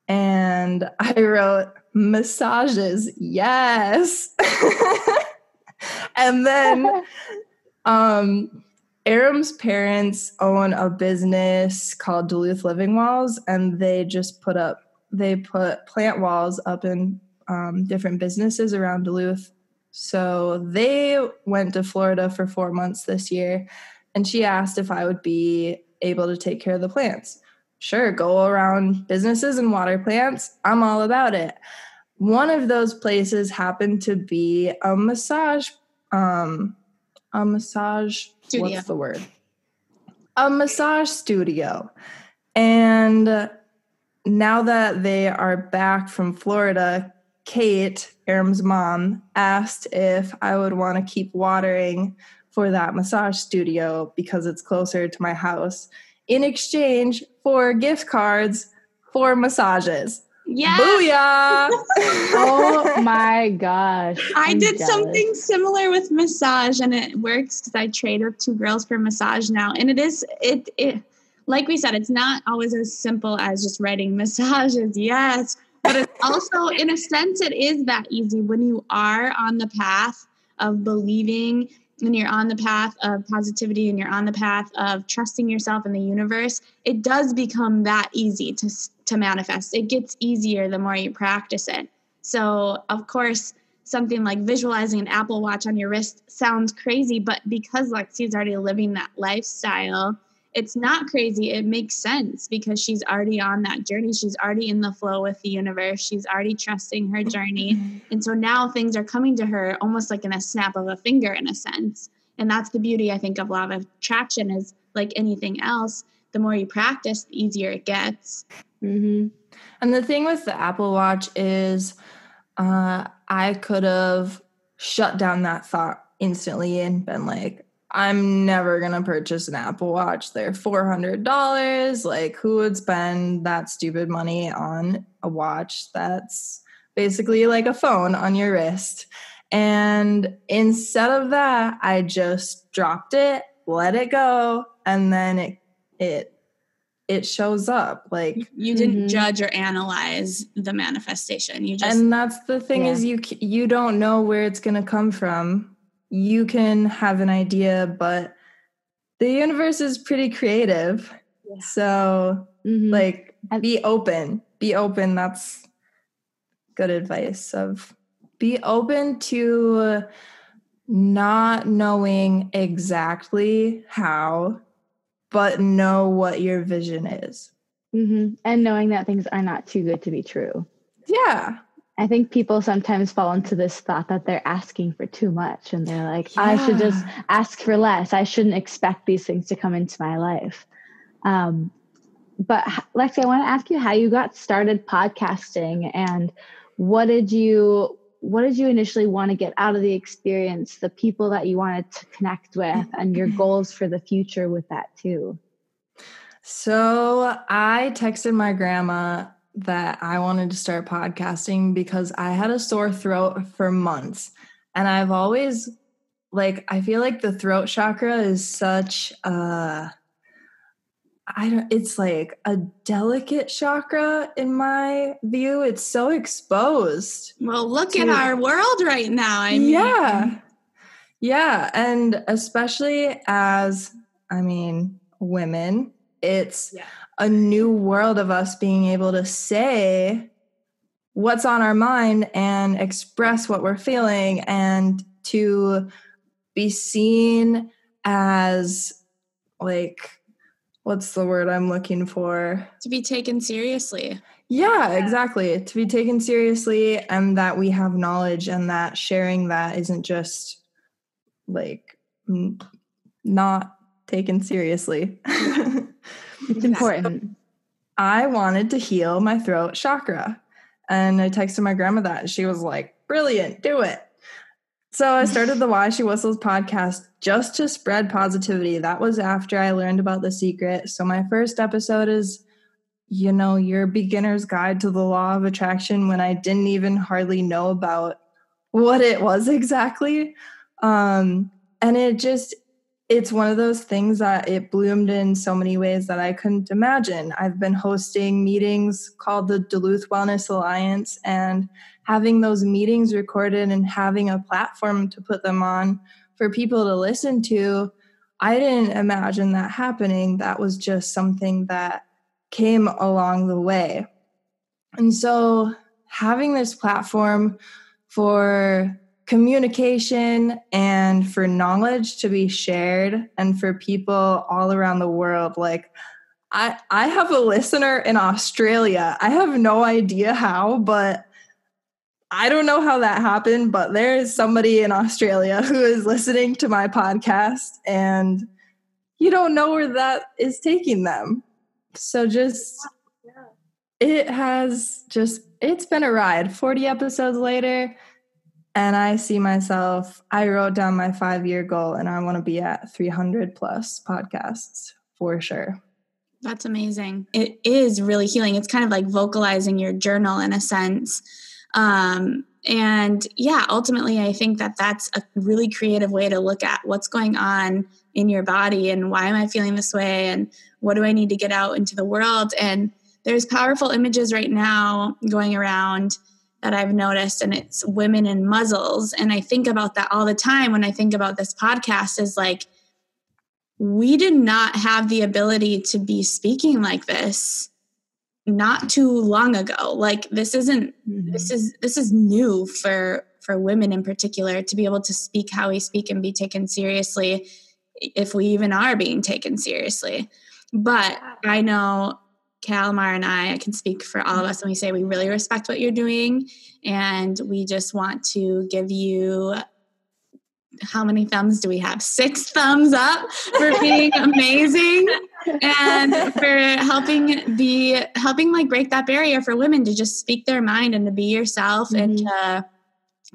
E: And I wrote, massages, yes. and then um, Aram's parents own a business called Duluth Living Walls, and they just put up, they put plant walls up in um, different businesses around Duluth so they went to Florida for four months this year, and she asked if I would be able to take care of the plants. Sure, go around businesses and water plants. I'm all about it. One of those places happened to be a massage, um, a massage. Studio. What's the word? A massage studio, and now that they are back from Florida, Kate, Aram's mom, asked if I would want to keep watering for that massage studio because it's closer to my house in exchange for gift cards for massages.
B: Yeah.
E: Booyah!
D: oh my gosh.
B: i did jealous. something similar with massage and it works because I trade with two girls for massage now. And it is it it like we said, it's not always as simple as just writing massages. Yes, but it's also in a sense it is that easy when you are on the path of believing and you're on the path of positivity and you're on the path of trusting yourself in the universe, it does become that easy to to manifest. It gets easier the more you practice it. So, of course, something like visualizing an Apple Watch on your wrist sounds crazy, but because Lexi is already living that lifestyle, it's not crazy. It makes sense because she's already on that journey. She's already in the flow with the universe. She's already trusting her journey. Mm-hmm. And so now things are coming to her almost like in a snap of a finger, in a sense. And that's the beauty, I think, of law of attraction is like anything else. The more you practice, the easier it gets.
E: Mm-hmm. And the thing with the Apple Watch is, uh, I could have shut down that thought instantly and been like, I'm never gonna purchase an Apple Watch. They're four hundred dollars. Like, who would spend that stupid money on a watch that's basically like a phone on your wrist? And instead of that, I just dropped it, let it go, and then it it it shows up like
B: you didn't mm-hmm. judge or analyze the manifestation you just
E: and that's the thing yeah. is you you don't know where it's going to come from you can have an idea, but the universe is pretty creative. Yeah. So, mm-hmm. like, be open. Be open. That's good advice. Of be open to not knowing exactly how, but know what your vision is.
D: Mm-hmm. And knowing that things are not too good to be true.
E: Yeah.
D: I think people sometimes fall into this thought that they're asking for too much and they're like, yeah. I should just ask for less. I shouldn't expect these things to come into my life. Um, but Lexi, I want to ask you how you got started podcasting and what did you what did you initially want to get out of the experience, the people that you wanted to connect with, and your goals for the future with that too?
E: So I texted my grandma that I wanted to start podcasting because I had a sore throat for months. And I've always like I feel like the throat chakra is such a I don't it's like a delicate chakra in my view. It's so exposed.
B: Well, look to, at our world right now. I
E: mean Yeah. Yeah, and especially as I mean women, it's yeah a new world of us being able to say what's on our mind and express what we're feeling and to be seen as like what's the word I'm looking for?
B: To be taken seriously.
E: Yeah, exactly. To be taken seriously and that we have knowledge and that sharing that isn't just like n- not taken seriously.
D: It's important.
E: I wanted to heal my throat chakra. And I texted my grandma that. And she was like, brilliant, do it. So I started the Why She Whistles podcast just to spread positivity. That was after I learned about the secret. So my first episode is, you know, your beginner's guide to the law of attraction when I didn't even hardly know about what it was exactly. Um, and it just it's one of those things that it bloomed in so many ways that I couldn't imagine. I've been hosting meetings called the Duluth Wellness Alliance and having those meetings recorded and having a platform to put them on for people to listen to. I didn't imagine that happening. That was just something that came along the way. And so having this platform for communication and for knowledge to be shared and for people all around the world like I, I have a listener in Australia. I have no idea how, but I don't know how that happened, but there is somebody in Australia who is listening to my podcast and you don't know where that is taking them. So just it has just it's been a ride. 40 episodes later, and I see myself, I wrote down my five year goal and I want to be at 300 plus podcasts for sure.
B: That's amazing. It is really healing. It's kind of like vocalizing your journal in a sense. Um, and yeah, ultimately, I think that that's a really creative way to look at what's going on in your body and why am I feeling this way and what do I need to get out into the world. And there's powerful images right now going around that I've noticed, and it's women in muzzles. And I think about that all the time when I think about this podcast is like, we did not have the ability to be speaking like this not too long ago like this isn't mm-hmm. this is this is new for for women in particular to be able to speak how we speak and be taken seriously if we even are being taken seriously but i know Kalmar and I, I can speak for all of us, and we say we really respect what you're doing, and we just want to give you how many thumbs do we have? Six thumbs up for being amazing and for helping be helping like break that barrier for women to just speak their mind and to be yourself mm-hmm. and to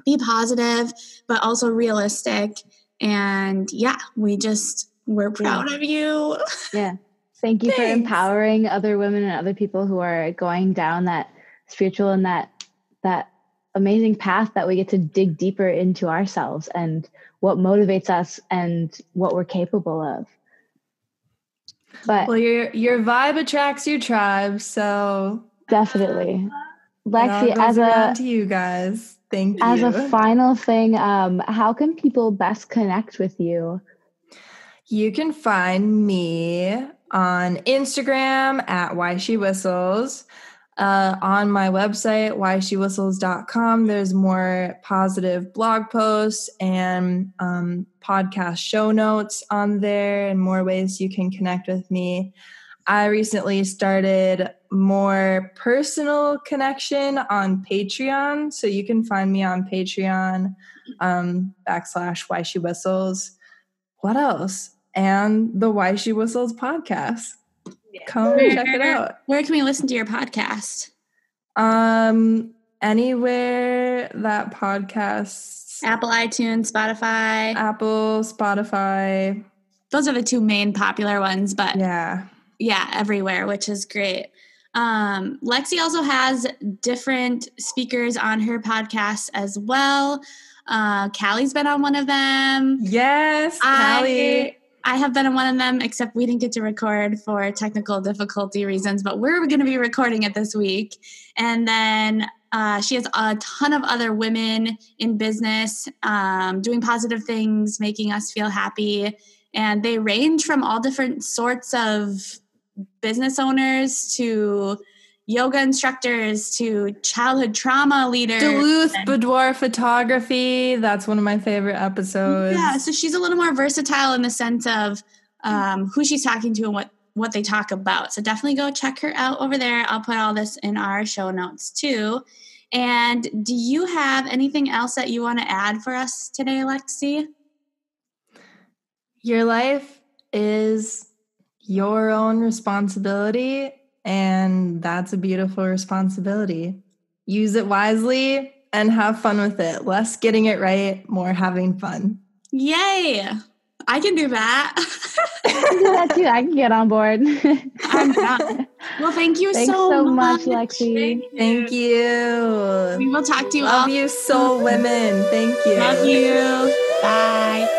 B: be positive but also realistic. And yeah, we just we're proud yeah. of you.
D: Yeah. Thank you Thanks. for empowering other women and other people who are going down that spiritual and that that amazing path that we get to dig deeper into ourselves and what motivates us and what we're capable of.
E: But well, your your vibe attracts your tribe, so
D: definitely, Lexi. As a
E: to you guys, thank you.
D: As a final thing, um, how can people best connect with you?
E: You can find me on Instagram at Why She Whistles. Uh, on my website, whyshewhistles.com, there's more positive blog posts and um, podcast show notes on there and more ways you can connect with me. I recently started more personal connection on Patreon. So you can find me on Patreon um, backslash why she whistles. What else? And the Why She Whistles podcast. Come where, check it out.
B: Where can we listen to your podcast?
E: Um, anywhere that podcasts.
B: Apple, iTunes, Spotify.
E: Apple, Spotify.
B: Those are the two main popular ones, but
E: yeah,
B: yeah, everywhere, which is great. Um, Lexi also has different speakers on her podcast as well. Uh, Callie's been on one of them.
E: Yes, Callie.
B: I have been in one of them, except we didn't get to record for technical difficulty reasons, but we're going to be recording it this week. And then uh, she has a ton of other women in business um, doing positive things, making us feel happy. And they range from all different sorts of business owners to yoga instructors to childhood trauma leaders.
E: Duluth Boudoir Photography. That's one of my favorite episodes.
B: Yeah, so she's a little more versatile in the sense of um, who she's talking to and what what they talk about. So definitely go check her out over there. I'll put all this in our show notes too. And do you have anything else that you want to add for us today, Lexi?
E: Your life is your own responsibility and that's a beautiful responsibility. Use it wisely and have fun with it. Less getting it right, more having fun.
B: Yay! I can do that.
D: I can do that too. I can get on board.
B: I'm done. Well, thank you
D: Thanks
B: so,
D: so
B: much,
D: Lexi.
E: Thank you. Thank you.
B: We will talk to you.
E: Love
B: all.
E: you, soul women. Thank you.
B: Love you. Bye.